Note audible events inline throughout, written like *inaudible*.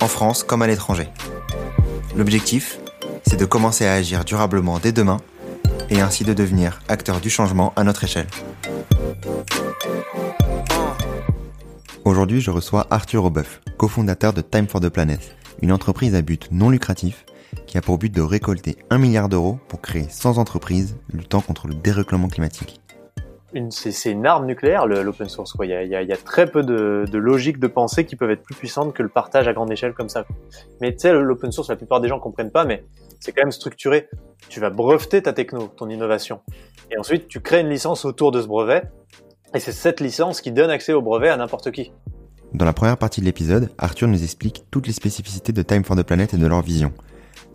en France comme à l'étranger. L'objectif, c'est de commencer à agir durablement dès demain et ainsi de devenir acteur du changement à notre échelle. Aujourd'hui, je reçois Arthur Aubeuf, cofondateur de Time for the Planet, une entreprise à but non lucratif qui a pour but de récolter un milliard d'euros pour créer sans entreprise luttant contre le dérèglement climatique. C'est une arme nucléaire, l'open source. Il, y a, y a, très peu de, de logique de pensée qui peuvent être plus puissantes que le partage à grande échelle comme ça. Mais tu sais, l'open source, la plupart des gens comprennent pas, mais c'est quand même structuré. Tu vas breveter ta techno, ton innovation. Et ensuite, tu crées une licence autour de ce brevet. Et c'est cette licence qui donne accès au brevet à n'importe qui. Dans la première partie de l'épisode, Arthur nous explique toutes les spécificités de Time for the Planet et de leur vision.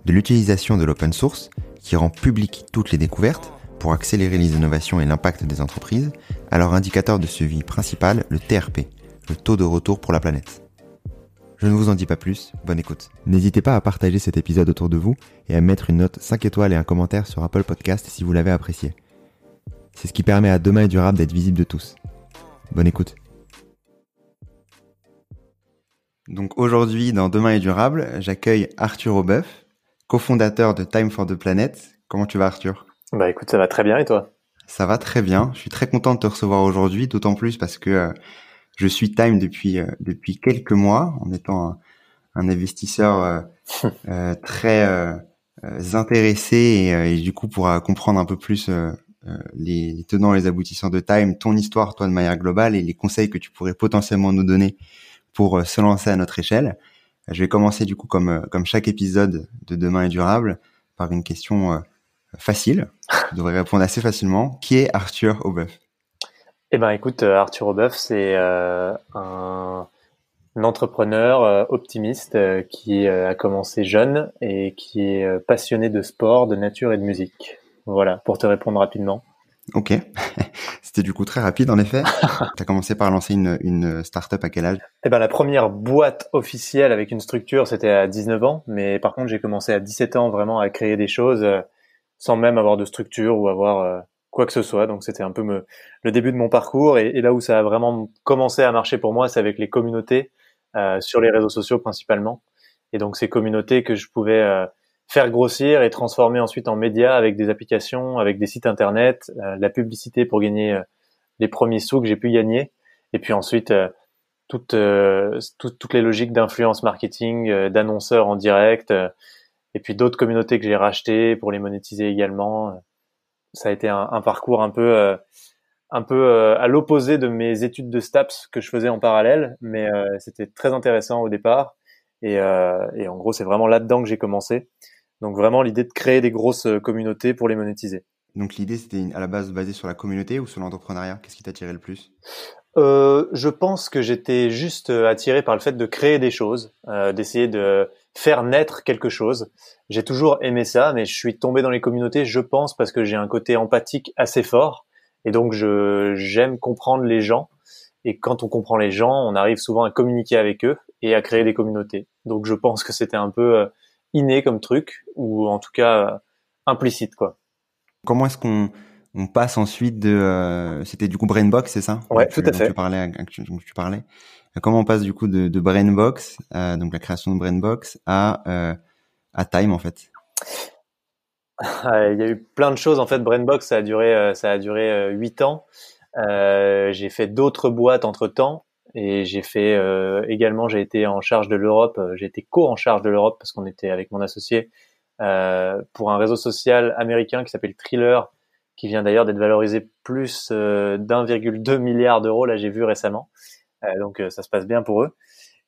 De l'utilisation de l'open source, qui rend public toutes les découvertes, pour accélérer les innovations et l'impact des entreprises, à leur indicateur de suivi principal, le TRP, le taux de retour pour la planète. Je ne vous en dis pas plus, bonne écoute. N'hésitez pas à partager cet épisode autour de vous et à mettre une note 5 étoiles et un commentaire sur Apple Podcast si vous l'avez apprécié. C'est ce qui permet à Demain et Durable d'être visible de tous. Bonne écoute. Donc aujourd'hui, dans Demain est durable, j'accueille Arthur Aubeuf, cofondateur de Time for the Planet. Comment tu vas Arthur? Bah écoute, ça va très bien et toi? Ça va très bien. Je suis très content de te recevoir aujourd'hui, d'autant plus parce que euh, je suis Time depuis euh, depuis quelques mois, en étant un, un investisseur euh, *laughs* très intéressé et, et, du coup pour comprendre un peu plus les, les tenants et les aboutissants de Time, ton histoire toi de manière globale et les conseils que tu pourrais potentiellement nous donner pour euh, se lancer à notre échelle. Je vais commencer du coup comme euh, comme chaque épisode de Demain est durable par une question euh, facile. Tu devrais répondre assez facilement. Qui est Arthur Aubeuf? Eh ben écoute, Arthur Aubeuf, c'est un, un, entrepreneur optimiste qui a commencé jeune et qui est passionné de sport, de nature et de musique. Voilà, pour te répondre rapidement. Ok, *laughs* c'était du coup très rapide en effet. *laughs* tu as commencé par lancer une, une start-up à quel âge? Eh ben la première boîte officielle avec une structure, c'était à 19 ans, mais par contre j'ai commencé à 17 ans vraiment à créer des choses euh, sans même avoir de structure ou avoir euh, quoi que ce soit. Donc c'était un peu me, le début de mon parcours et, là où ça a vraiment commencé à marcher pour moi, c'est avec les communautés euh, sur les réseaux sociaux principalement. Et donc ces communautés que je pouvais euh, faire grossir et transformer ensuite en médias avec des applications, avec des sites internet, euh, la publicité pour gagner euh, les premiers sous que j'ai pu gagner, et puis ensuite euh, toutes, toutes les logiques d'influence marketing, d'annonceurs en direct, et puis d'autres communautés que j'ai rachetées pour les monétiser également. Ça a été un, un parcours un peu un peu à l'opposé de mes études de STAPS que je faisais en parallèle, mais c'était très intéressant au départ. Et, et en gros, c'est vraiment là-dedans que j'ai commencé. Donc vraiment l'idée de créer des grosses euh, communautés pour les monétiser. Donc l'idée c'était à la base basée sur la communauté ou sur l'entrepreneuriat? Qu'est-ce qui t'attirait le plus? Euh, Je pense que j'étais juste euh, attiré par le fait de créer des choses, euh, d'essayer de faire naître quelque chose. J'ai toujours aimé ça, mais je suis tombé dans les communautés, je pense, parce que j'ai un côté empathique assez fort. Et donc je j'aime comprendre les gens. Et quand on comprend les gens, on arrive souvent à communiquer avec eux et à créer des communautés. Donc je pense que c'était un peu inné comme truc ou en tout cas euh, implicite quoi. Comment est-ce qu'on on passe ensuite de euh, c'était du coup Brainbox c'est ça? Ouais, tout à fait. Tu parlais tu, tu parlais. Comment on passe du coup de, Brainbox euh, donc la création de Brainbox à euh, à Time en fait? Il y a eu plein de choses en fait. Brainbox ça a duré ça a duré ans. j'ai fait d'autres boîtes entre temps et j'ai fait euh, également, j'ai été en charge de l'Europe, euh, j'ai été co en charge de l'Europe parce qu'on était avec mon associé euh, pour un réseau social américain qui s'appelle Thriller, qui vient d'ailleurs d'être valorisé plus euh, d'1,2 milliard d'euros. Là, j'ai vu récemment. Donc ça se passe bien pour eux.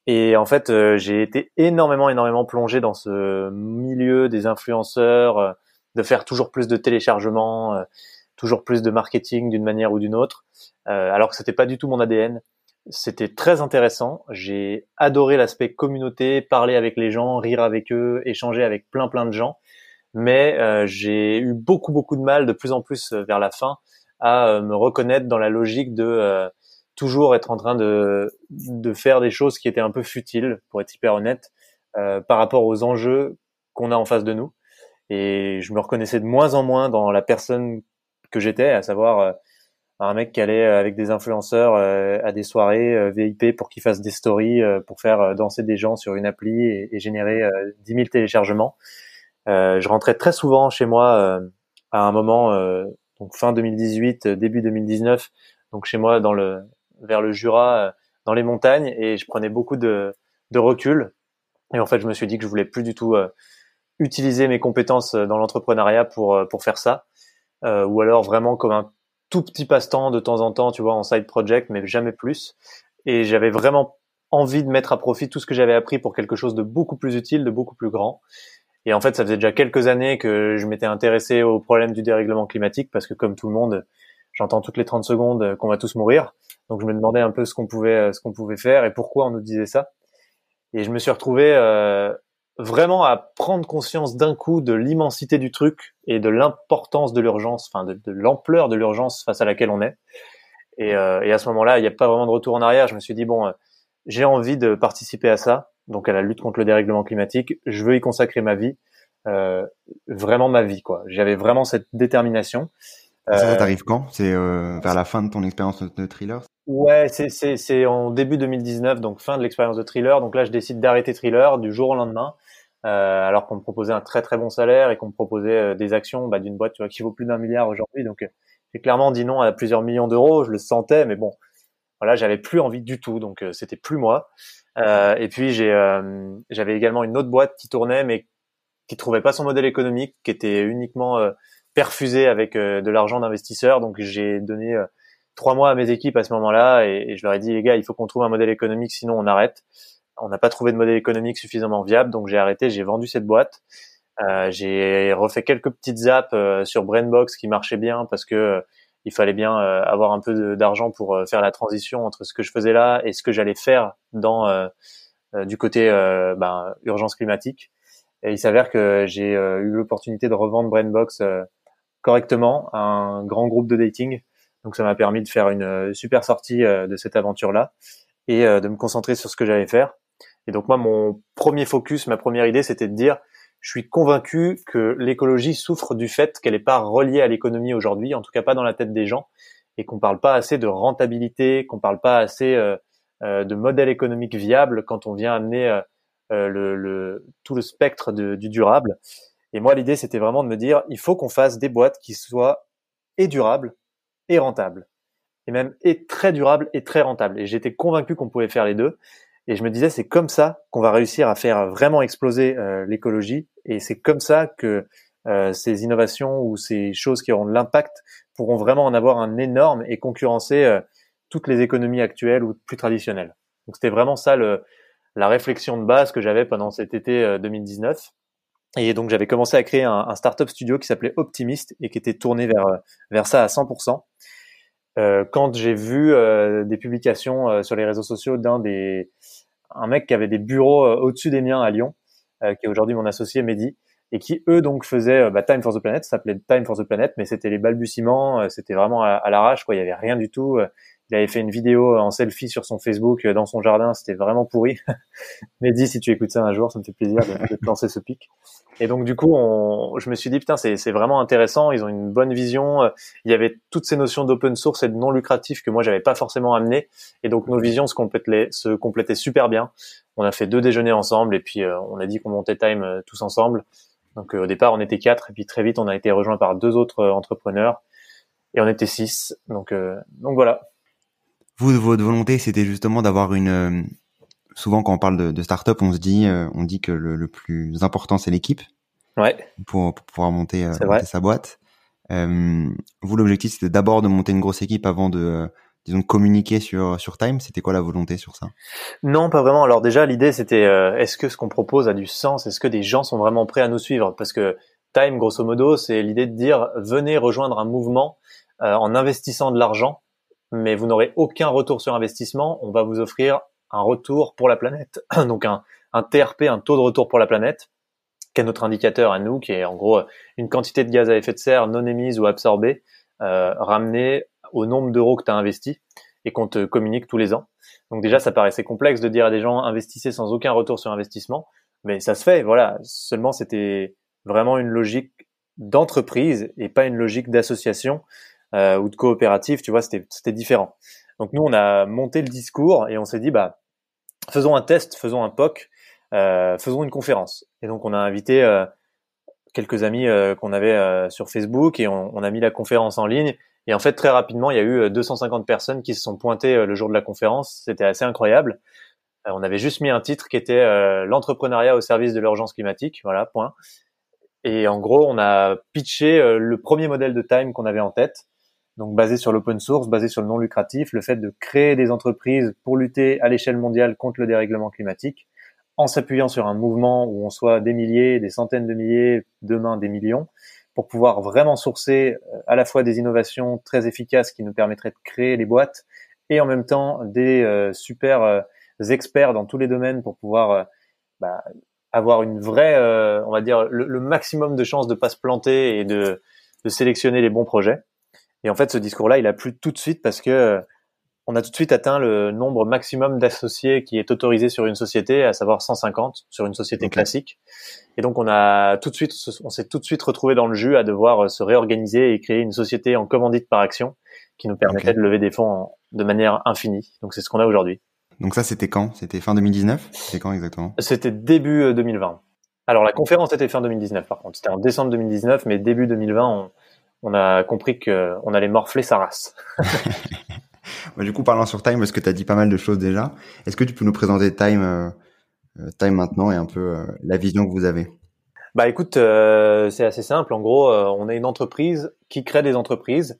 Et en fait, j'ai été énormément, énormément plongé dans ce milieu des influenceurs, de faire toujours plus de téléchargements, toujours plus de marketing d'une manière ou d'une autre, alors que c'était pas du tout mon ADN. c'était très intéressant. J'ai adoré l'aspect communauté, parler avec les gens, rire avec eux, échanger avec plein plein de gens. Mais euh, j'ai eu beaucoup beaucoup de mal de plus en plus vers la fin à me reconnaître dans la logique de toujours être en train de, de faire des choses qui étaient un peu futiles, pour être hyper honnête, par rapport aux enjeux qu'on a en face de nous. Et je me reconnaissais de moins en moins dans la personne que j'étais, à savoir un mec qui allait euh, avec des influenceurs euh, à des soirées euh, VIP pour qu'ils fassent des stories pour faire danser des gens sur une appli et, générer 10 000 téléchargements. je rentrais très souvent chez moi à un moment, donc fin 2018, début 2019, donc chez moi dans le vers le Jura, dans les montagnes, et je prenais beaucoup de, de recul. Et en fait, je me suis dit que je voulais plus du tout utiliser mes compétences dans l'entrepreneuriat pour pour faire ça, ou alors vraiment comme un tout petit passe-temps de temps en temps, tu vois, en side project, mais jamais plus. Et j'avais vraiment envie de mettre à profit tout ce que j'avais appris pour quelque chose de beaucoup plus utile, de beaucoup plus grand. Et en fait, ça faisait déjà quelques années que je m'étais intéressé au problème du dérèglement climatique parce que comme tout le monde, j'entends toutes les 30 secondes qu'on va tous mourir. Donc je me demandais un peu ce qu'on pouvait ce qu'on pouvait faire et pourquoi on nous disait ça. Et je me suis retrouvé euh, vraiment à prendre conscience d'un coup de l'immensité du truc et de l'importance de l'urgence, enfin de, l'ampleur de l'urgence face à laquelle on est. Et, euh, et à ce moment-là, il n'y a pas vraiment de retour en arrière. Je me suis dit bon, euh, j'ai envie de participer à ça, donc à la lutte contre le dérèglement climatique. Je veux y consacrer ma vie, euh, vraiment ma vie quoi. J'avais vraiment cette détermination. Ça, ça t'arrive quand? C'est vers la fin de ton expérience de thriller? Ouais, c'est en début 2019, donc fin de l'expérience de thriller. Donc là, je décide d'arrêter thriller du jour au lendemain. Euh, alors qu'on me proposait un très très bon salaire et qu'on me proposait euh, des actions bah, d'une boîte tu vois, qui vaut plus d'un milliard aujourd'hui. Donc euh, j'ai clairement dit non à plusieurs millions d'euros, je le sentais, mais bon, voilà, j'avais plus envie du tout, donc c'était plus moi. Et puis j'avais également une autre boîte qui tournait, mais qui trouvait pas son modèle économique, qui était uniquement perfusé avec de l'argent d'investisseurs. Donc j'ai donné trois mois à mes équipes à ce moment-là et, je leur ai dit les gars, il faut qu'on trouve un modèle économique, sinon on arrête on n'a pas trouvé de modèle économique suffisamment viable, donc j'ai arrêté, j'ai vendu cette boîte. Euh, j'ai refait quelques petites apps euh, sur Brainbox qui marchaient bien parce que euh, il fallait bien avoir un peu d'argent pour faire la transition entre ce que je faisais là et ce que j'allais faire dans du côté ben, urgence climatique. Et il s'avère que j'ai eu l'opportunité de revendre Brainbox correctement à un grand groupe de dating. Donc ça m'a permis de faire une super sortie de cette aventure-là et de me concentrer sur ce que j'allais faire. Et donc moi, mon premier focus, ma première idée, c'était de dire, je suis convaincu que l'écologie souffre du fait qu'elle n'est pas reliée à l'économie aujourd'hui, en tout cas pas dans la tête des gens, et qu'on parle pas assez de rentabilité, qu'on parle pas assez euh, euh, de modèle économique viable quand on vient amener euh, le, le, tout le spectre du durable. Et moi, l'idée, c'était vraiment de me dire, il faut qu'on fasse des boîtes qui soient et durables et rentables, et même et très durables et très rentables. Et j'étais convaincu qu'on pouvait faire les deux. Et je me disais, c'est comme ça qu'on va réussir à faire vraiment exploser euh, l'écologie. Et c'est comme ça que euh, ces innovations ou ces choses qui auront de l'impact pourront vraiment en avoir un énorme et concurrencer euh, toutes les économies actuelles ou plus traditionnelles. Donc c'était vraiment ça le, la réflexion de base que j'avais pendant cet été 2019. Et donc j'avais commencé à créer un, un startup studio qui s'appelait Optimist et qui était tourné vers vers ça à 100%. Euh, quand j'ai vu euh, des publications euh, sur les réseaux sociaux d'un des un mec qui avait des bureaux au-dessus des miens à Lyon, qui est aujourd'hui mon associé Mehdi, et qui eux donc faisaient bah, Time for the Planet, ça s'appelait Time for the Planet, mais c'était les balbutiements, c'était vraiment à, à l'arrache, quoi. Il y avait rien du tout. Il avait fait une vidéo en selfie sur son Facebook dans son jardin, c'était vraiment pourri. *laughs* Mais dis si tu écoutes ça un jour, ça me fait plaisir de, te lancer ce pic. Et donc du coup, je me suis dit putain, c'est vraiment intéressant. Ils ont une bonne vision. Il y avait toutes ces notions d'open source et de non lucratif que moi j'avais pas forcément amené. Et donc nos visions se complétaient, super bien. On a fait deux déjeuners ensemble et puis euh, on a dit qu'on montait Time euh, tous ensemble. Donc euh, au départ, on était quatre et puis très vite, on a été rejoint par deux autres entrepreneurs et on était six. Donc voilà. Vous, votre volonté, c'était justement d'avoir une. Euh, souvent, quand on parle de, de start-up, on se dit, euh, on dit que le, plus important, c'est l'équipe. Ouais. Pour, pouvoir monter, euh, sa boîte. vous, l'objectif, c'était d'abord de monter une grosse équipe avant de, disons, communiquer sur sur Time. C'était quoi la volonté sur ça? Non, pas vraiment. Alors déjà, l'idée, c'était, est-ce que ce qu'on propose a du sens? Est-ce que des gens sont vraiment prêts à nous suivre? Parce que Time, grosso modo, c'est l'idée de dire, venez rejoindre un mouvement en investissant de l'argent mais vous n'aurez aucun retour sur investissement. On va vous offrir un retour pour la planète, *clears throat* donc un, TRP, un taux de retour pour la planète, qui est notre indicateur à nous, qui est en gros une quantité de gaz à effet de serre non émise ou absorbée euh, ramenée au nombre d'euros que tu as investi et qu'on te communique tous les ans. Donc déjà, ça paraissait complexe de dire à des gens investissez sans aucun retour sur investissement, mais ça se fait. Voilà, seulement c'était vraiment une logique d'entreprise et pas une logique d'association euh, ou de coopérative. Tu vois, c'était différent. Donc nous, on a monté le discours et on s'est dit bah faisons un test, faisons un POC, euh, faisons une conférence. Et donc on a invité euh, quelques amis euh, qu'on avait euh, sur Facebook et on, on, a mis la conférence en ligne. Et en fait, très rapidement, il y a eu 250 personnes qui se sont pointées le jour de la conférence. C'était assez incroyable. on avait juste mis un titre qui était l'entrepreneuriat au service de l'urgence climatique. Voilà, point. Et en gros, on a pitché le premier modèle de time qu'on avait en tête donc basé sur l'open source, basé sur le non lucratif, le fait de créer des entreprises pour lutter à l'échelle mondiale contre le dérèglement climatique, en s'appuyant sur un mouvement où on soit des milliers, des centaines de milliers, demain des millions, pour pouvoir vraiment sourcer euh, à la fois des innovations très efficaces qui nous permettraient de créer les boîtes et en même temps des euh, super euh, experts dans tous les domaines pour pouvoir bah, avoir une vraie, on va dire, le, maximum de chances de pas se planter et de sélectionner les bons projets. Et en fait, ce discours-là, il a plu tout de suite parce que euh, on a tout de suite atteint le nombre maximum d'associés qui est autorisé sur une société, à savoir 150 sur une société classique. Et donc, on a tout de suite, on s'est tout de suite retrouvé dans le jus à devoir euh, se réorganiser et créer une société en commandite par action qui nous permettait de lever des fonds de manière infinie. Donc, c'est ce qu'on a aujourd'hui. Donc ça, c'était quand? C'était fin 2019 C'était quand exactement? C'était début 2020. Euh, Alors la conférence était fin 2019 par contre. C'était en décembre 2019, mais début 2020, on, on a compris qu'on allait morfler sa race. *laughs* *laughs* du coup, parlant sur Time, parce que tu as dit pas mal de choses déjà, est-ce que tu peux nous présenter Time, euh, euh, Time maintenant et un peu euh, la vision que vous avez? Bah écoute, c'est assez simple. En gros, on est une entreprise qui crée des entreprises.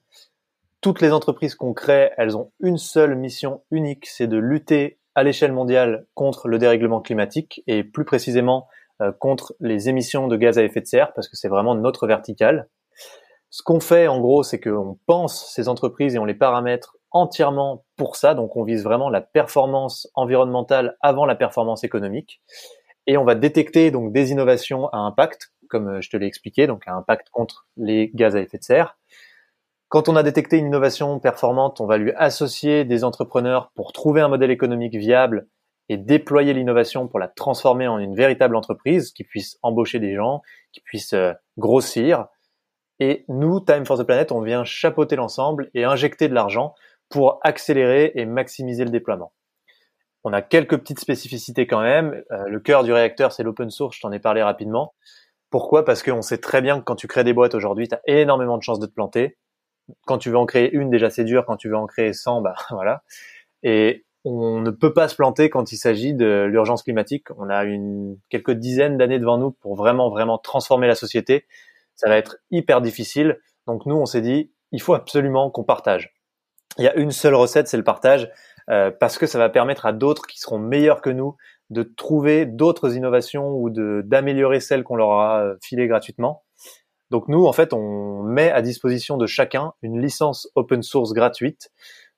Toutes les entreprises qu'on crée, elles ont une seule mission unique, c'est de lutter à l'échelle mondiale contre le dérèglement climatique et plus précisément contre les émissions de gaz à effet de serre, parce que c'est vraiment notre verticale. Ce qu'on fait, en gros, c'est qu'on pense ces entreprises et on les paramètre entièrement pour ça. Donc, on vise vraiment la performance environnementale avant la performance économique. Et on va détecter donc des innovations à impact, comme euh, je te l'ai expliqué, donc à impact contre les gaz à effet de serre. Quand on a détecté une innovation performante, on va lui associer des entrepreneurs pour trouver un modèle économique viable et déployer l'innovation pour la transformer en une véritable entreprise qui puisse embaucher des gens, qui puisse euh, grossir et nous, Time for the Planet, on vient chapeauter l'ensemble et injecter de l'argent pour accélérer et maximiser le déploiement. On a quelques petites spécificités quand même. Euh, le cœur du réacteur, c'est l'open source, je t'en ai parlé rapidement. Pourquoi? Parce qu'on sait très bien que quand tu crées des boîtes aujourd'hui, tu as énormément de chances de te planter. Quand tu veux en créer une, déjà c'est dur. Quand tu veux en créer 100, bah *laughs* voilà. Et on ne peut pas se planter quand il s'agit de l'urgence climatique. On a une, quelques dizaines d'années devant nous pour vraiment, vraiment transformer la société ça va être hyper difficile. Donc nous, on s'est dit, il faut absolument qu'on partage. Il y a une seule recette, c'est le partage, euh, parce que ça va permettre à d'autres qui seront meilleurs que nous de trouver d'autres innovations ou d'améliorer celles qu'on leur a euh, filées gratuitement. Donc nous, en fait, on met à disposition de chacun une licence open source gratuite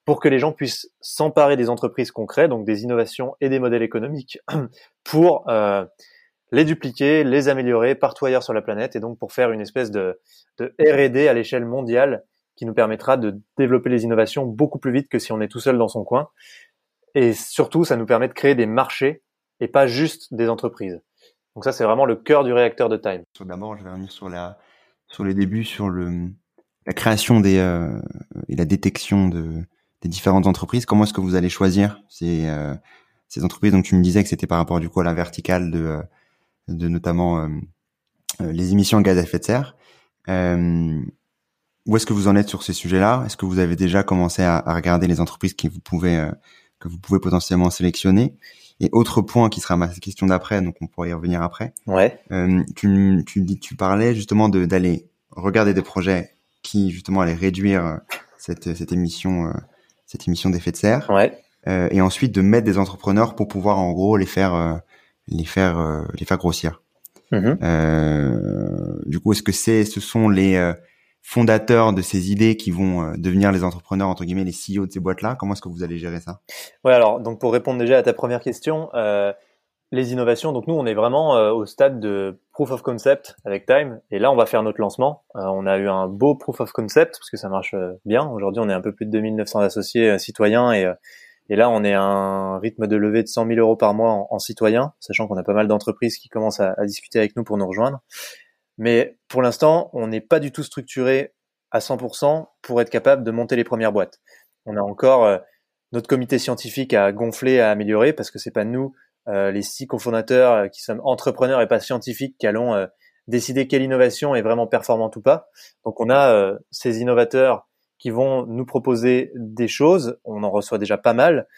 pour que les gens puissent s'emparer des entreprises concrètes, donc des innovations et des modèles économiques, *clears throat* pour euh, les dupliquer, les améliorer partout ailleurs sur la planète, et donc pour faire une espèce de, R&D à l'échelle mondiale qui nous permettra de développer les innovations beaucoup plus vite que si on est tout seul dans son coin. Et surtout, ça nous permet de créer des marchés et pas juste des entreprises. Donc ça, c'est vraiment le cœur du réacteur de Time. D'abord, je vais revenir sur sur les débuts, sur le la création des euh, et la détection de des différentes entreprises. Comment est-ce que vous allez choisir ces euh, ces entreprises? Donc tu me disais que c'était par rapport du coup à la verticale de euh, de notamment euh, euh, les émissions de gaz à effet de serre. Euh, où est-ce que vous en êtes sur ces sujets-là? Est-ce que vous avez déjà commencé à, à, regarder les entreprises qui vous pouvez que vous pouvez potentiellement sélectionner? Et autre point qui sera ma question d'après, donc on pourrait y revenir après. Ouais. Euh, tu, tu tu parlais justement de d'aller regarder des projets qui justement allaient réduire cette cette émission cette émission d'effet de serre. Ouais. Euh, et ensuite de mettre des entrepreneurs pour pouvoir en gros les faire les faire euh, les faire grossir. Mhm. Euh, du coup, est-ce que c'est ce sont les euh, fondateurs de ces idées qui vont devenir les entrepreneurs entre guillemets les CEO de ces boîtes-là? Comment est-ce que vous allez gérer ça? Ouais, alors donc pour répondre déjà à ta première question, les innovations. Donc nous, on est vraiment euh, au stade de proof of concept avec Time. Et là, on va faire notre lancement. Euh, on a eu un beau proof of concept parce que ça marche bien. Aujourd'hui, on est un peu plus de 2900 associés citoyens et, et là, on est à un rythme de levée de 100 000 euros par mois en, citoyens, sachant qu'on a pas mal d'entreprises qui commencent à, discuter avec nous pour nous rejoindre. Mais pour l'instant, on n'est pas du tout structuré à 100% pour être capable de monter les premières boîtes. On a encore notre comité scientifique à gonfler, à améliorer parce que c'est pas nous euh, les six cofondateurs euh, qui sommes entrepreneurs et pas scientifiques qui allons euh, décider quelle innovation est vraiment performante ou pas. Donc on a ces innovateurs qui vont nous proposer des choses, on en reçoit déjà pas mal,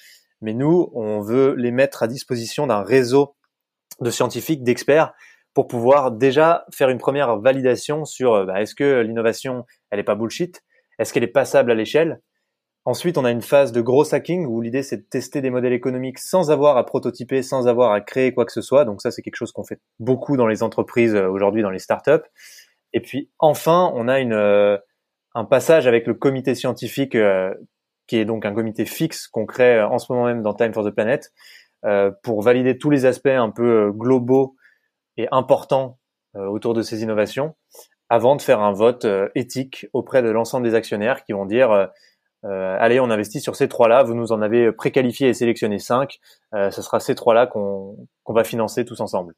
mais nous, on veut les mettre à disposition d'un réseau de scientifiques, d'experts, pour pouvoir déjà faire une première validation sur bah, est-ce que l'innovation, elle est pas bullshit, est-ce qu'elle est passable à l'échelle, Ensuite, on a une phase de gros hacking où l'idée c'est de tester des modèles économiques sans avoir à prototyper, sans avoir à créer quoi que ce soit. Donc ça, c'est quelque chose qu'on fait beaucoup dans les entreprises euh, aujourd'hui, dans les startups. Et puis enfin, on a une, euh, un passage avec le comité scientifique euh, qui est donc un comité fixe qu'on crée en ce moment même dans Time for the Planet pour valider tous les aspects un peu globaux et importants autour de ces innovations avant de faire un vote éthique auprès de l'ensemble des actionnaires qui vont dire euh, allez, on investit sur ces trois-là. Vous nous en avez préqualifié et sélectionné cinq. Euh, ce sera ces trois-là qu'on va financer tous ensemble.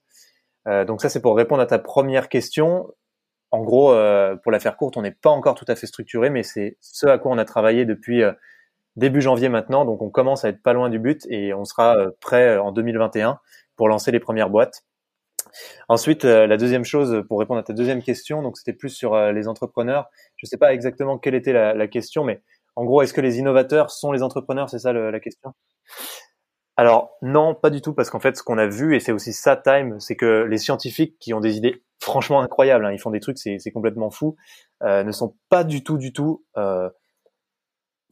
Euh, donc ça, c'est pour répondre à ta première question. En gros, pour la faire courte, on n'est pas encore tout à fait structuré, mais c'est ce à quoi on a travaillé depuis début janvier maintenant. Donc on commence à être pas loin du but et on sera prêt en 2021 pour lancer les premières boîtes. Ensuite, la deuxième chose, pour répondre à ta deuxième question, donc c'était plus sur les entrepreneurs. Je ne sais pas exactement quelle était la, la question, mais en gros, est-ce que les innovateurs sont les entrepreneurs? C'est ça la question? Alors non, pas du tout, parce qu'en fait, ce qu'on a vu, et c'est aussi ça Time, c'est que les scientifiques qui ont des idées franchement incroyables, hein, ils font des trucs, c'est complètement fou, euh, ne sont pas du tout, du tout euh,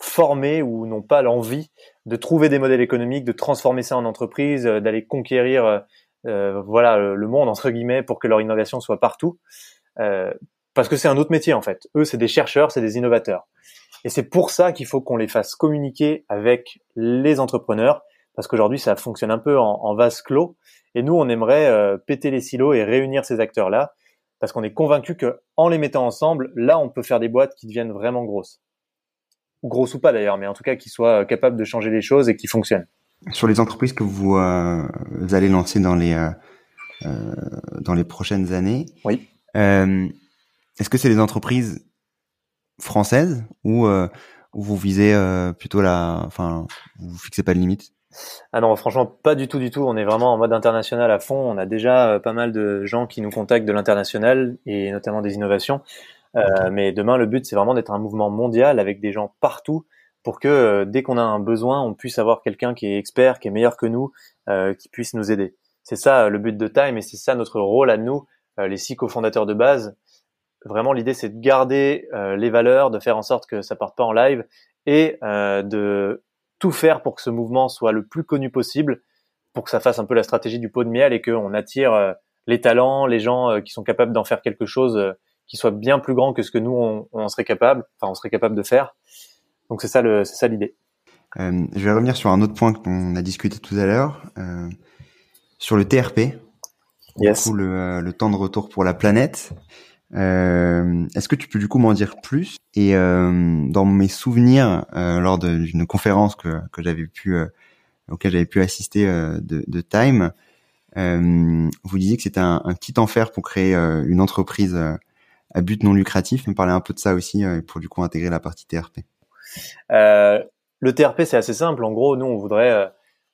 formés ou n'ont pas l'envie de trouver des modèles économiques, de transformer ça en entreprise, euh, d'aller conquérir voilà le monde entre guillemets pour que leur innovation soit partout. parce que c'est un autre métier en fait. Eux, c'est des chercheurs, c'est des innovateurs. Et c'est pour ça qu'il faut qu'on les fasse communiquer avec les entrepreneurs, parce qu'aujourd'hui, ça fonctionne un peu en, vase clos. Et nous, on aimerait euh, péter les silos et réunir ces acteurs-là, parce qu'on est convaincu que en les mettant ensemble, là, on peut faire des boîtes qui deviennent vraiment grosses. Ou grosses ou pas d'ailleurs, mais en tout cas qui soient capables de changer les choses et qui fonctionnent. Sur les entreprises que vous, euh, allez lancer dans les euh, dans les prochaines années, oui. est-ce que c'est des entreprises française ou, euh, vous visez euh, plutôt la, enfin, vous fixez pas de limite ah non, franchement, pas du tout, du tout. On est vraiment en mode international à fond. On a déjà euh, pas mal de gens qui nous contactent de l'international et notamment des innovations. Mais demain, le but, c'est vraiment d'être un mouvement mondial avec des gens partout pour que dès qu'on a un besoin, on puisse avoir quelqu'un qui est expert, qui est meilleur que nous, qui puisse nous aider. C'est ça le but de Time et c'est ça notre rôle à nous, les six cofondateurs de base, Vraiment, l'idée, c'est de garder euh, les valeurs, de faire en sorte que ça parte pas en live et euh, de tout faire pour que ce mouvement soit le plus connu possible, pour que ça fasse un peu la stratégie du pot de miel et qu'on attire euh, les talents, les gens qui sont capables d'en faire quelque chose qui soit bien plus grand que ce que nous on, on serait capable, enfin on serait capable de faire. Donc c'est ça le, c'est ça l'idée. Euh, je vais revenir sur un autre point qu'on a discuté tout à l'heure, euh, sur le TRP. Yes. Du coup, le, le, temps de retour pour la planète. Euh, Est-ce que tu peux du coup m'en dire plus? Et euh, dans mes souvenirs, euh, lors d'une conférence que, que j'avais pu, euh, auquel j'avais pu assister euh, de, de, Time, vous disiez que c'était un, un, petit enfer pour créer une entreprise à but non lucratif. Me parler un peu de ça aussi pour du coup intégrer la partie TRP. le TRP c'est assez simple. En gros, nous on voudrait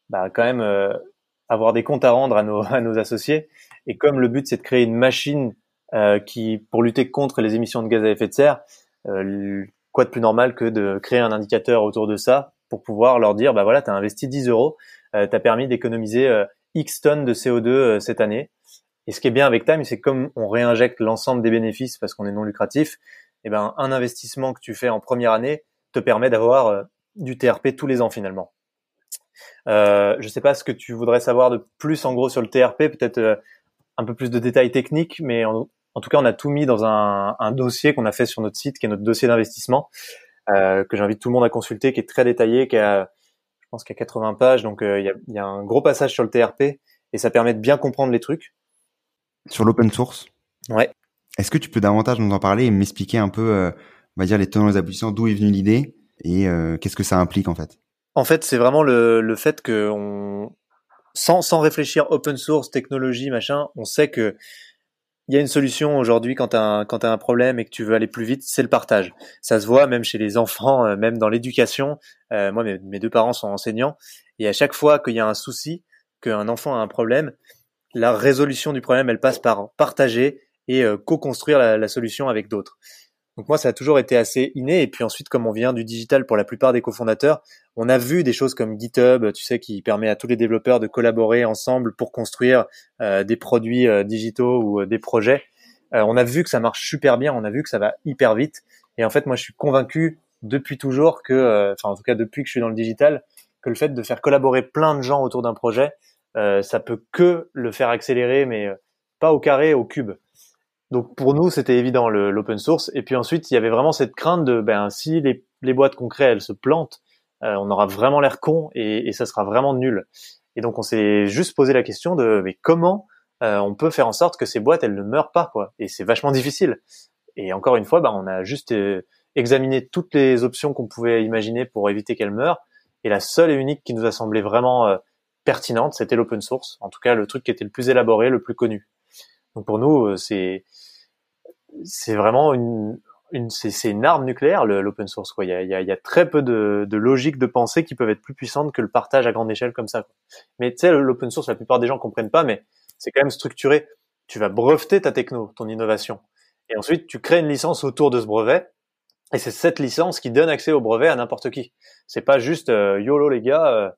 bah, quand même avoir des comptes à rendre à nos, *laughs* à nos associés. Et comme le but c'est de créer une machine euh, qui, pour lutter contre les émissions de gaz à effet de serre, euh, quoi de plus normal que de créer un indicateur autour de ça pour pouvoir leur dire, bah voilà, tu as investi 10 euros, euh, tu as permis d'économiser euh, X tonnes de CO2 cette année. Et ce qui est bien avec Time, c'est comme on réinjecte l'ensemble des bénéfices parce qu'on est non lucratif, et eh ben un investissement que tu fais en première année te permet d'avoir du TRP tous les ans finalement. Euh, je sais pas ce que tu voudrais savoir de plus en gros sur le TRP, peut-être un peu plus de détails techniques, mais en, En tout cas, on a tout mis dans un, un dossier qu'on a fait sur notre site, qui est notre dossier d'investissement, euh, que j'invite tout le monde à consulter, qui est très détaillé, qui a, je pense qu'il y a 80 pages, donc il y, a, y, a, un gros passage sur le TRP et ça permet de bien comprendre les trucs. Sur l'open source? Ouais. Est-ce que tu peux davantage nous en parler et m'expliquer un peu, on va dire les tenants et les aboutissants, d'où est venue l'idée et qu'est-ce que ça implique en fait? En fait, c'est vraiment le, le fait que on, sans, sans réfléchir open source, technologie, machin, on sait que il y a une solution aujourd'hui quand tu as, un problème et que tu veux aller plus vite, c'est le partage. Ça se voit même chez les enfants, euh, même dans l'éducation. Euh, moi, mes, mes, deux parents sont enseignants et à chaque fois qu'il y a un souci, qu'un enfant a un problème, la résolution du problème, elle passe par partager et euh, co-construire la, la, solution avec d'autres. Donc moi, ça a toujours été assez inné. Et puis ensuite, comme on vient du digital pour la plupart des cofondateurs, on a vu des choses comme GitHub, tu sais, qui permet à tous les développeurs de collaborer ensemble pour construire euh, des produits euh, digitaux ou euh, des projets. Euh, on a vu que ça marche super bien, on a vu que ça va hyper vite. Et en fait, moi, je suis convaincu depuis toujours que, euh, enfin, en tout cas depuis que je suis dans le digital, que le fait de faire collaborer plein de gens autour d'un projet, ça peut que le faire accélérer, mais pas au carré, au cube. Donc pour nous, c'était évident l'open source. Et puis ensuite, il y avait vraiment cette crainte de, ben, si les, les boîtes concrètes elles se plantent, euh, on aura vraiment l'air con et, et, ça sera vraiment nul. Et donc on s'est juste posé la question de, mais comment euh, on peut faire en sorte que ces boîtes elles ne meurent pas, quoi Et c'est vachement difficile. Et encore une fois, ben, on a juste euh, examiné toutes les options qu'on pouvait imaginer pour éviter qu'elles meurent. Et la seule et unique qui nous a semblé vraiment pertinente, c'était l'open source. En tout cas, le truc qui était le plus élaboré, le plus connu. Donc pour nous, c'est c'est vraiment une, une c'est une arme nucléaire l'open source quoi. Il y a, il y a, très peu de, de logique de pensée qui peuvent être plus puissantes que le partage à grande échelle comme ça. Mais tu sais l'open source la plupart des gens comprennent pas mais c'est quand même structuré. Tu vas breveter ta techno, ton innovation et ensuite tu crées une licence autour de ce brevet et c'est cette licence qui donne accès au brevet à n'importe qui. C'est pas juste euh, YOLO les gars, euh,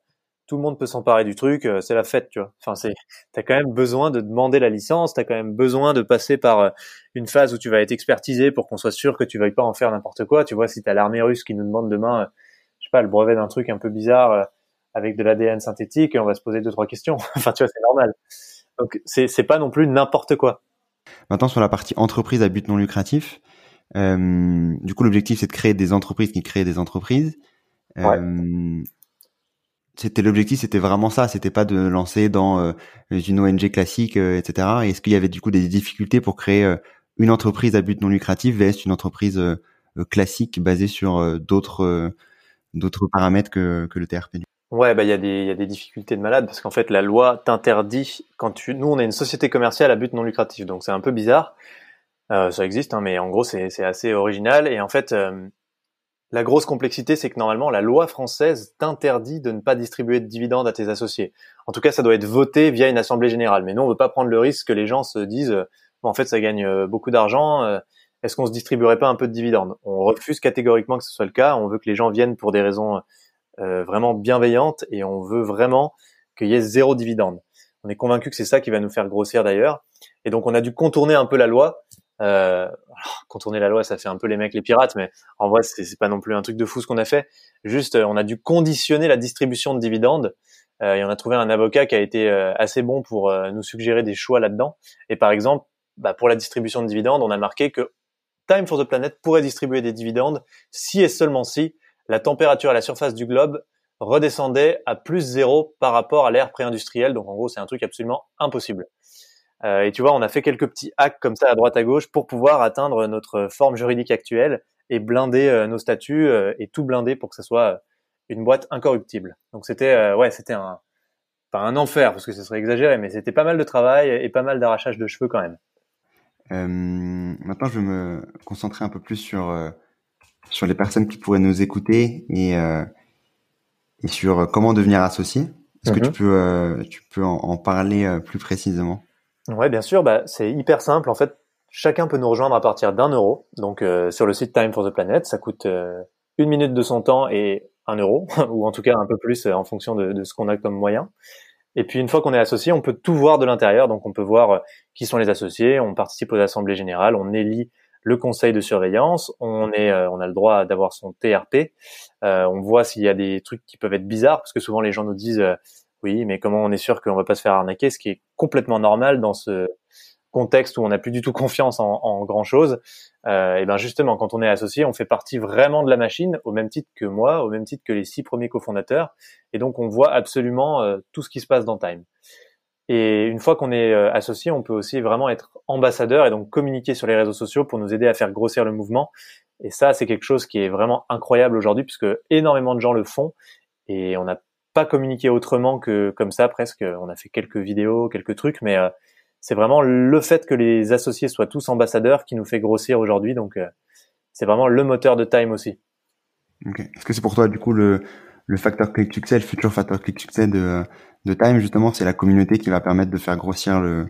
tout le monde peut s'emparer du truc, euh, c'est la fête, tu vois. Enfin, c'est, t'as quand même besoin de demander la licence, t'as quand même besoin de passer par euh, une phase où tu vas être expertisé pour qu'on soit sûr que tu veuilles pas en faire n'importe quoi. Tu vois, si t'as l'armée russe qui nous demande demain, euh, je sais pas, le brevet d'un truc un peu bizarre avec de l'ADN synthétique, on va se poser deux trois questions. *laughs* enfin, tu vois, c'est normal. Donc, c'est, c'est pas non plus n'importe quoi. Maintenant, sur la partie entreprise à but non lucratif, du coup, l'objectif c'est de créer des entreprises qui créent des entreprises. Ouais c'était l'objectif, c'était vraiment ça. C'était pas de lancer dans euh, une ONG classique, euh, etc. Est-ce qu'il y avait du coup des difficultés pour créer euh, une entreprise à but non lucratif vs une entreprise classique basée sur d'autres d'autres paramètres que, que le TRP Ouais, bah il y a des il y a des difficultés de malade parce qu'en fait la loi t'interdit quand tu nous on est une société commerciale à but non lucratif donc c'est un peu bizarre. ça existe hein, mais en gros c'est c'est assez original et en fait la grosse complexité, c'est que normalement, la loi française t'interdit de ne pas distribuer de dividendes à tes associés. En tout cas, ça doit être voté via une assemblée générale. Mais nous, on veut pas prendre le risque que les gens se disent, euh, en fait, ça gagne euh, beaucoup d'argent. Euh, est-ce qu'on se distribuerait pas un peu de dividendes? On refuse catégoriquement que ce soit le cas. On veut que les gens viennent pour des raisons vraiment bienveillantes et on veut vraiment qu'il y ait zéro dividende. On est convaincu que c'est ça qui va nous faire grossir d'ailleurs. Et donc, on a dû contourner un peu la loi euh, alors, contourner la loi, ça fait un peu les mecs les pirates, mais en vrai, c'est pas non plus un truc de fou ce qu'on a fait. Juste, euh, on a dû conditionner la distribution de dividendes. Euh, et on a trouvé un avocat qui a été euh, assez bon pour euh, nous suggérer des choix là-dedans. Et par exemple, bah, pour la distribution de dividendes, on a marqué que Time for the Planet pourrait distribuer des dividendes si et seulement si la température à la surface du globe redescendait à plus zéro par rapport à l'ère pré-industrielle. Donc en gros, c'est un truc absolument impossible. Euh, et tu vois, on a fait quelques petits hacks comme ça à droite à gauche pour pouvoir atteindre notre forme juridique actuelle et blinder euh, nos statuts euh, et tout blinder pour que ce soit une boîte incorruptible. Donc c'était ouais, c'était un pas un enfer parce que ce serait exagéré, mais c'était pas mal de travail et pas mal d'arrachage de cheveux quand même. Euh, maintenant, je vais me concentrer un peu plus sur sur les personnes qui pourraient nous écouter et et sur comment devenir associé. Est-ce que tu mhm. peux tu peux en, en parler plus précisément? Ouais, bien sûr. Bah, c'est hyper simple. En fait, chacun peut nous rejoindre à partir d'un euro. Donc, euh, sur le site Time for the Planet, ça coûte euh, une minute de son temps et un euro, *laughs* ou en tout cas un peu plus euh, en fonction de, ce qu'on a comme moyen. Et puis, une fois qu'on est associé, on peut tout voir de l'intérieur. Donc, on peut voir qui sont les associés. On participe aux assemblées générales. On élit le conseil de surveillance. On est, on a le droit d'avoir son TRP. on voit s'il y a des trucs qui peuvent être bizarres, parce que souvent les gens nous disent oui, mais comment on est sûr qu'on va pas se faire arnaquer, ce qui est complètement normal dans ce contexte où on n'a plus du tout confiance en, grand chose, euh, et ben justement, quand on est associé, on fait partie vraiment de la machine, au même titre que moi, au même titre que les six premiers cofondateurs, et donc on voit absolument euh, tout ce qui se passe dans Time. Et une fois qu'on est euh, associé, on peut aussi vraiment être ambassadeur et donc communiquer sur les réseaux sociaux pour nous aider à faire grossir le mouvement. Et ça, c'est quelque chose qui est vraiment incroyable aujourd'hui puisque énormément de gens le font et on n'a pas communiqué autrement que comme ça presque. On a fait quelques vidéos, quelques trucs, mais euh, c'est vraiment le fait que les associés soient tous ambassadeurs qui nous fait grossir aujourd'hui. Donc euh, c'est vraiment le moteur de Time aussi. Est-ce que c'est pour toi du coup le, le facteur de succès, le futur facteur de succès de, de Time justement, c'est la communauté qui va permettre de faire grossir le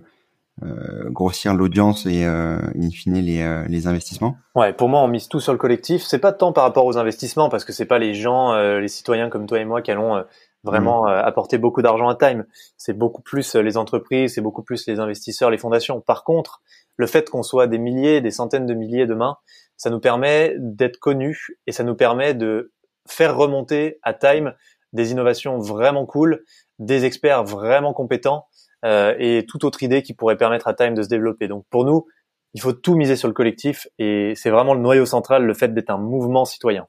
euh, grossir l'audience et in fine les, les investissements? Ouais, pour moi on mise tout sur le collectif. C'est pas tant par rapport aux investissements parce que c'est pas les gens, les citoyens comme toi et moi qui allons vraiment mmh. apporter beaucoup d'argent à Time. C'est beaucoup plus les entreprises, c'est beaucoup plus les investisseurs, les fondations. Par contre, le fait qu'on soit des milliers, des centaines de milliers demain, ça nous permet d'être connus et ça nous permet de faire remonter à Time des innovations vraiment cool, des experts vraiment compétents euh, et toute autre idée qui pourrait permettre à Time de se développer. Donc pour nous, il faut tout miser sur le collectif et c'est vraiment le noyau central, le fait d'être un mouvement citoyen.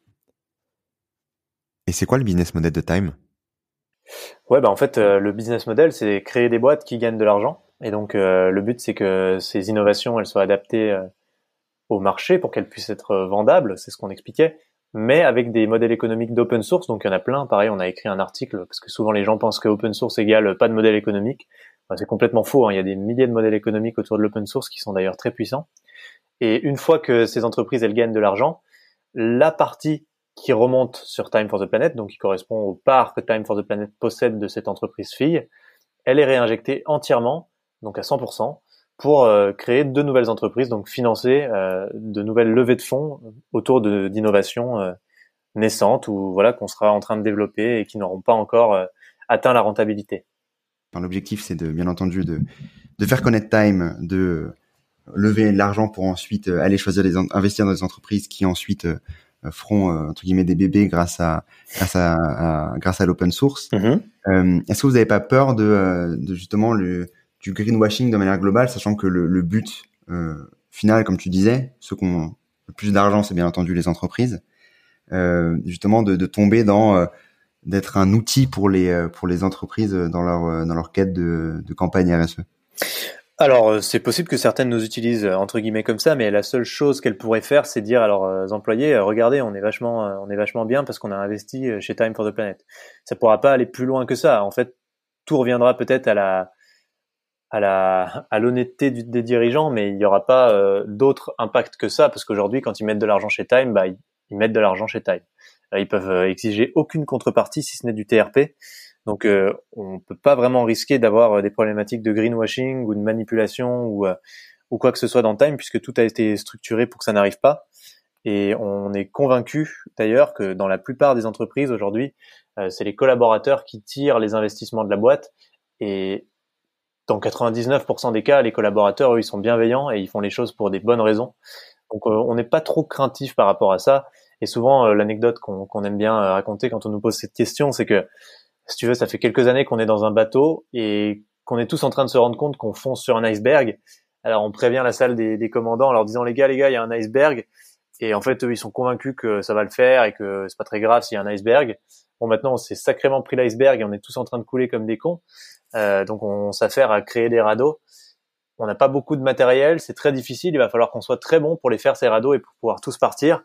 Et c'est quoi le business model de Time? Ouais, bah en fait, euh, le business model, c'est créer des boîtes qui gagnent de l'argent. Et donc, euh, le but, c'est que ces innovations, elles soient adaptées au marché pour qu'elles puissent être vendables. C'est ce qu'on expliquait mais avec des modèles économiques d'open source. Donc il y en a plein. Pareil, on a écrit un article parce que souvent les gens pensent que open source égale pas de modèle économique. c'est complètement faux. Hein. Il y a des milliers de modèles économiques autour de l'open source qui sont d'ailleurs très puissants. Et une fois que ces entreprises elles gagnent de l'argent, la partie qui remonte sur Time for the Planet, donc qui correspond au part que Time for the Planet possède de cette entreprise fille, elle est réinjectée entièrement, donc à 100%, pour euh, créer de nouvelles entreprises, donc financer euh, de nouvelles levées de fonds autour d'innovations euh, naissantes ou voilà qu'on sera en train de développer et qui n'auront pas encore atteint la rentabilité. L'objectif, c'est de bien entendu de, de faire connaître Time, de lever de l'argent pour ensuite aller choisir des investir dans des entreprises qui ensuite feront entre guillemets des bébés grâce à grâce à, grâce à l'open source. Mm-hmm. Est-ce que vous n'avez pas peur de, de justement le du greenwashing de manière globale, sachant que le, but euh, final, comme tu disais, ceux qui ont le plus d'argent, c'est bien entendu les entreprises, euh, justement de, tomber dans euh, d'être un outil pour les pour les entreprises dans leur dans leur quête de, de campagne RSE. Alors, c'est possible que certaines nous utilisent entre guillemets comme ça, mais la seule chose qu'elles pourraient faire, c'est dire à leurs employés regardez, on est vachement, on est vachement bien parce qu'on a investi chez Time for the Planet. Ça pourra pas aller plus loin que ça. En fait, tout reviendra peut-être à la à la à l'honnêteté des dirigeants, mais il n'y aura pas euh, d'autre impact que ça, parce qu'aujourd'hui, quand ils mettent de l'argent chez Time, bah, ils, mettent de l'argent chez Time. Euh, ils peuvent euh, exiger aucune contrepartie si ce n'est du TRP. Donc, euh, on peut pas vraiment risquer d'avoir des problématiques de greenwashing ou de manipulation ou ou quoi que ce soit dans Time, puisque tout a été structuré pour que ça n'arrive pas. Et on est convaincu d'ailleurs que dans la plupart des entreprises aujourd'hui, c'est les collaborateurs qui tirent les investissements de la boîte. Et dans 99% des cas, les collaborateurs, eux, ils sont bienveillants et ils font les choses pour des bonnes raisons. Donc, euh, on n'est pas trop craintif par rapport à ça. Et souvent, euh, l'anecdote qu'on aime bien euh, raconter quand on nous pose cette question, c'est que, si tu veux, ça fait quelques années qu'on est dans un bateau et qu'on est tous en train de se rendre compte qu'on fonce sur un iceberg. Alors, on prévient la salle des, commandants en leur disant, les gars, les gars, il y a un iceberg. Et en fait, eux, ils sont convaincus que ça va le faire et que c'est pas très grave s'il y a un iceberg. Bon, maintenant, on s'est sacrément pris l'iceberg et on est tous en train de couler comme des cons. Euh, donc on s'affaire à créer des radeaux. On n'a pas beaucoup de matériel, c'est très difficile. Il va falloir qu'on soit très bon pour les faire ces radeaux et pour pouvoir tous partir.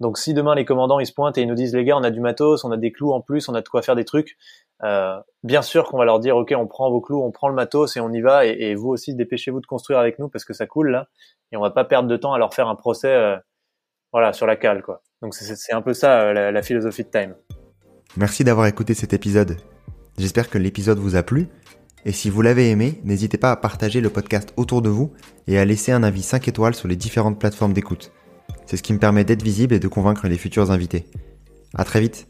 Donc si demain les commandants ils se pointent et ils nous disent les gars on a du matos, on a des clous en plus, on a de quoi faire des trucs, euh, bien sûr qu'on va leur dire ok on prend vos clous, on prend le matos et on y va et, vous aussi dépêchez-vous de construire avec nous parce que ça coule là et on va pas perdre de temps à leur faire un procès euh, voilà sur la cale quoi. Donc c'est un peu ça la, la philosophie de Time. Merci d'avoir écouté cet épisode. J'espère que l'épisode vous a plu et si vous l'avez aimé, n'hésitez pas à partager le podcast autour de vous et à laisser un avis 5 étoiles sur les différentes plateformes d'écoute. C'est ce qui me permet d'être visible et de convaincre les futurs invités. À très vite!